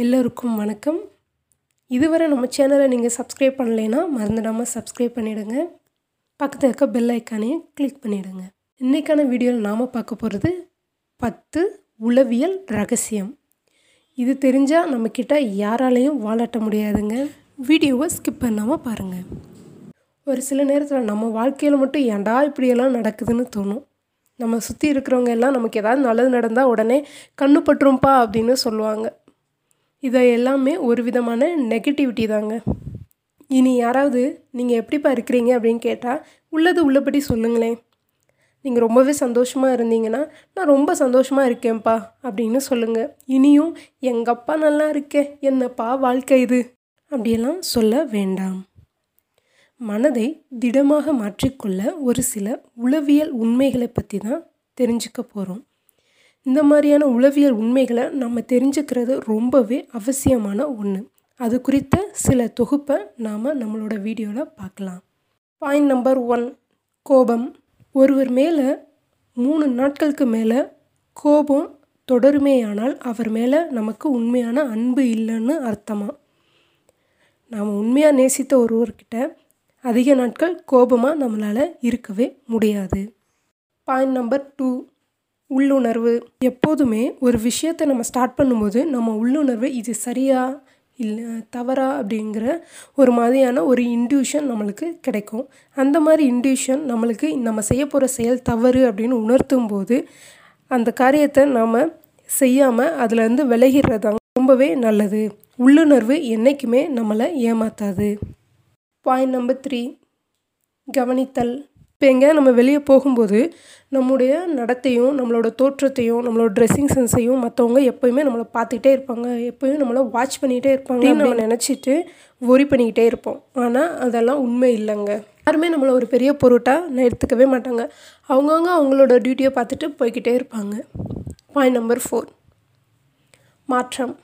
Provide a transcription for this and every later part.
எல்லோருக்கும் வணக்கம். இதுவரை நம்ம சேனலை நீங்கள் சப்ஸ்கிரைப் பண்ணலைன்னா மறந்துடாமல் சப்ஸ்கிரைப் பண்ணிவிடுங்க பக்கத்தில் இருக்க பெல் ஐக்கானையும் கிளிக் பண்ணிவிடுங்க இன்றைக்கான வீடியோவில் நாம் பார்க்க போகிறது பத்து உளவியல் ரகசியம். இது தெரிஞ்சால் நம்மக்கிட்ட யாராலையும் வாழாட்ட முடியாதுங்க. வீடியோவை ஸ்கிப் பண்ணாமல் பாருங்கள் ஒரு சில நேரத்தில் நம்ம வாழ்க்கையில் மட்டும் ஏன்டா இப்படியெல்லாம் நடக்குதுன்னு தோணும். நம்ம சுற்றி இருக்கிறவங்க எல்லாம் நமக்கு ஏதாவது நல்லது நடந்தால் உடனே கண்ணு பட்டுரும்பா அப்படின்னு சொல்லுவாங்க. இதை எல்லாமே ஒரு விதமான நெகட்டிவிட்டி தாங்க. இனி யாராவது நீங்கள் எப்படிப்பா இருக்கிறீங்க அப்படின்னு கேட்டால் உள்ளது உள்ளபடி சொல்லுங்களேன். நீங்கள் ரொம்பவே சந்தோஷமாக இருந்தீங்கன்னா நான் ரொம்ப சந்தோஷமாக இருக்கேன்ப்பா அப்படின்னு சொல்லுங்கள் இனியும் எங்கள் அப்பா நல்லா இருக்கேன் என்னப்பா வாழ்க்கை இது? அப்படியெல்லாம் சொல்ல வேண்டாம். மனதை திடமாக மாற்றிக்கொள்ள ஒரு சில உளவியல் உண்மைகளை பற்றி தான் தெரிஞ்சுக்க போகிறோம் இந்த மாதிரியான உளவியல் உண்மைகளை நம்ம தெரிஞ்சுக்கிறது ரொம்பவே அவசியமான ஒன்று அது குறித்த சில தொகுப்பை நாம் நம்மளோட வீடியோவில் பார்க்கலாம். பாயிண்ட் நம்பர் ஒன் கோபம். ஒருவர் மேலே மூணு நாட்களுக்கு மேலே கோபம் தொடருமேயானால் அவர் மேலே நமக்கு உண்மையான அன்பு இல்லைன்னு அர்த்தமாக நாம் உண்மையாக நேசித்த ஒருவர்கிட்ட அதிக நாட்கள் கோபமாக நம்மளால் இருக்கவே முடியாது. பாயிண்ட் நம்பர் டூ உள்ளுணர்வு. எப்போதுமே ஒரு விஷயத்தை நம்ம ஸ்டார்ட் பண்ணும்போது நம்ம உள்ளுணர்வு இது சரியா இல்லை தவறா அப்படிங்கிற ஒரு மாதிரியான ஒரு இன்ட்யூஷன் நம்மளுக்கு கிடைக்கும். அந்த மாதிரி இன்ட்யூஷன் நம்மளுக்கு நம்ம செய்ய போகிற செயல் தவறு அப்படின்னு உணர்த்தும் போது அந்த காரியத்தை நாம் செய்யாமல் அதுலேருந்து விலகிடுறதாங்க ரொம்பவே நல்லது. உள்ளுணர்வு என்றைக்குமே நம்மளை ஏமாத்தாது. பாயிண்ட் நம்பர் த்ரீ கவனித்தல். இப்போ எங்கே நம்ம வெளியே போகும்போது நம்முடைய நடத்தையும் நம்மளோட தோற்றத்தையும் நம்மளோட ட்ரெஸ்ஸிங் சென்ஸையும் மற்றவங்க எப்போயுமே நம்மளை பார்த்துக்கிட்டே இருப்பாங்க. எப்போயும் நம்மளை வாட்ச் பண்ணிகிட்டே இருப்பாங்க நம்ம நினச்சிட்டு ஒரி பண்ணிக்கிட்டே இருப்போம். ஆனால் அதெல்லாம் உண்மை இல்லைங்க. யாருமே நம்மளை ஒரு பெரிய பொருட்டாக எடுத்துக்கவே மாட்டாங்க. அவங்கவுங்க அவங்களோட டியூட்டியை பார்த்துட்டு போய்கிட்டே இருப்பாங்க. பாயிண்ட் நம்பர் ஃபோர் மாற்றம்.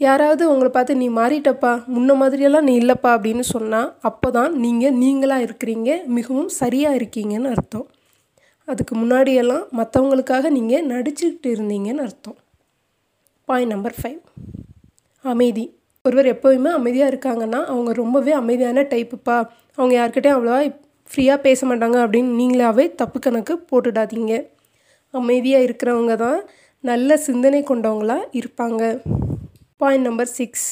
யாராவது உங்களை பார்த்து நீ மாறிட்டப்பா முன்ன மாதிரியெல்லாம் நீ இல்லைப்பா அப்படின்னு சொன்னால் அப்போ தான் நீங்கள் நீங்களாக இருக்கிறீங்க மிகவும் சரியாக இருக்கீங்கன்னு அர்த்தம். அதுக்கு முன்னாடியெல்லாம் மற்றவங்களுக்காக நீங்கள் நடிச்சுக்கிட்டு இருந்தீங்கன்னு அர்த்தம். பாயிண்ட் நம்பர் ஃபைவ் அமைதி. ஒருவர் எப்போயுமே அமைதியாக இருக்காங்கன்னா அவங்க ரொம்பவே அமைதியான டைப்புப்பா அவங்க யார்கிட்டையும் அவ்வளோவா ஃப்ரீயாக பேச மாட்டாங்க அப்படின்னு நீங்களாவே தப்பு கணக்கு போட்டுடாதீங்க. அமைதியாக இருக்கிறவங்க தான் நல்ல சிந்தனை கொண்டவங்களாக இருப்பாங்க. பாயிண்ட் நம்பர் சிக்ஸ்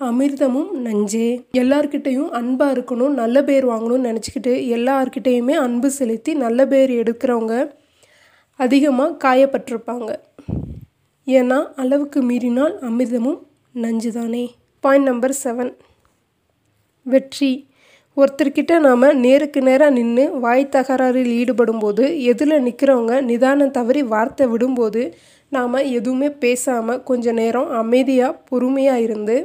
அமிர்தமும் நஞ்சே. எல்லார்கிட்டேயும் அன்பாக இருக்கணும் நல்ல பேர் வாங்கணும்னு நினச்சிக்கிட்டு எல்லார்கிட்டேயுமே அன்பு செலுத்தி நல்ல பேர் எடுக்கிறவங்க அதிகமாக காயப்பட்டிருப்பாங்க. ஏன்னா அளவுக்கு மீறினால் அமிர்தமும் நஞ்சு தானே பாயிண்ட் நம்பர் செவன் வெற்றி. ஒருத்தர்கிட்ட நாம் நேருக்கு நேராக நின்று வாய் தகராறில் ஈடுபடும்போது எதில் நிற்கிறவங்க நிதானம் தவறி வார்த்தை விடும்போது நாம் எதுவுமே பேசாமல் கொஞ்ச நேரம் அமைதியாக பொறுமையாக இருந்து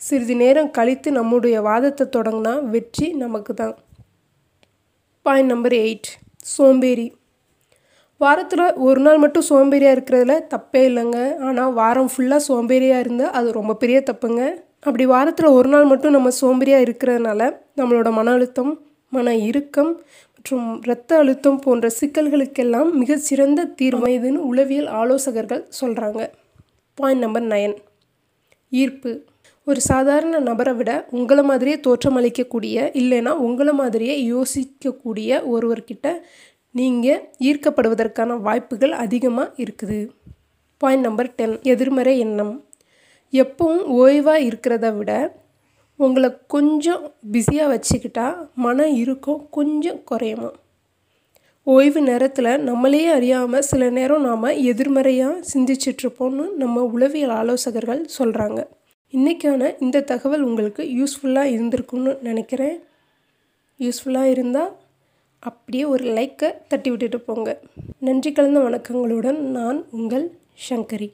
சிறிது நேரம் கழித்து நம்முடைய வாதத்தை தொடங்கினா வெற்றி நமக்கு தான் பாயிண்ட் நம்பர் எயிட் சோம்பேறி. வாரத்தில் ஒரு நாள் மட்டும் சோம்பேறியாக இருக்கிறதுல தப்பே இல்லைங்க. ஆனால் வாரம் ஃபுல்லாக சோம்பேறியாக இருந்தால் அது ரொம்ப பெரிய தப்புங்க. அப்படி வாரத்தில் ஒரு நாள் மட்டும் நம்ம சோம்பேறியாக இருக்கிறதுனால நம்மளோட மன அழுத்தம் மன இறுக்கம் மற்றும் இரத்த அழுத்தம் போன்ற சிக்கல்களுக்கெல்லாம் மிகச்சிறந்த தீர்வு இதுன்னு உளவியல் ஆலோசகர்கள் சொல்கிறாங்க பாயிண்ட் நம்பர் நயன் ஈர்ப்பு. ஒரு சாதாரண நபரை விட உங்களை மாதிரியே தோற்றமளிக்கக்கூடிய இல்லைன்னா உங்களை மாதிரியே யோசிக்கக்கூடிய ஒருவர்கிட்ட நீங்கள் ஈர்க்கப்படுவதற்கான வாய்ப்புகள் அதிகமாக இருக்குது. பாயிண்ட் நம்பர் டென் எதிர்மறை எண்ணம். எப்பவும் ஓய்வாக இருக்கிறத விட உங்களை கொஞ்சம் பிஸியாக வச்சுக்கிட்டா மன இறுக்கம் கொஞ்சம் குறையுமா? ஓய்வு நேரத்தில் நம்மளே அறியாமல் சில நேரம் நாம் எதிர்மறையாக சிந்திச்சிட்ருப்போம்னு நம்ம உளவியல் ஆலோசகர்கள் சொல்கிறாங்க இன்றைக்கான இந்த தகவல் உங்களுக்கு யூஸ்ஃபுல்லாக இருந்திருக்கும்னு நினைக்கிறேன். யூஸ்ஃபுல்லாக இருந்தால் அப்படியே ஒரு லைக்கை தட்டி விட்டுட்டு போங்க. நன்றி கலந்த வணக்கங்களுடன் நான் உங்கள் சங்கரி.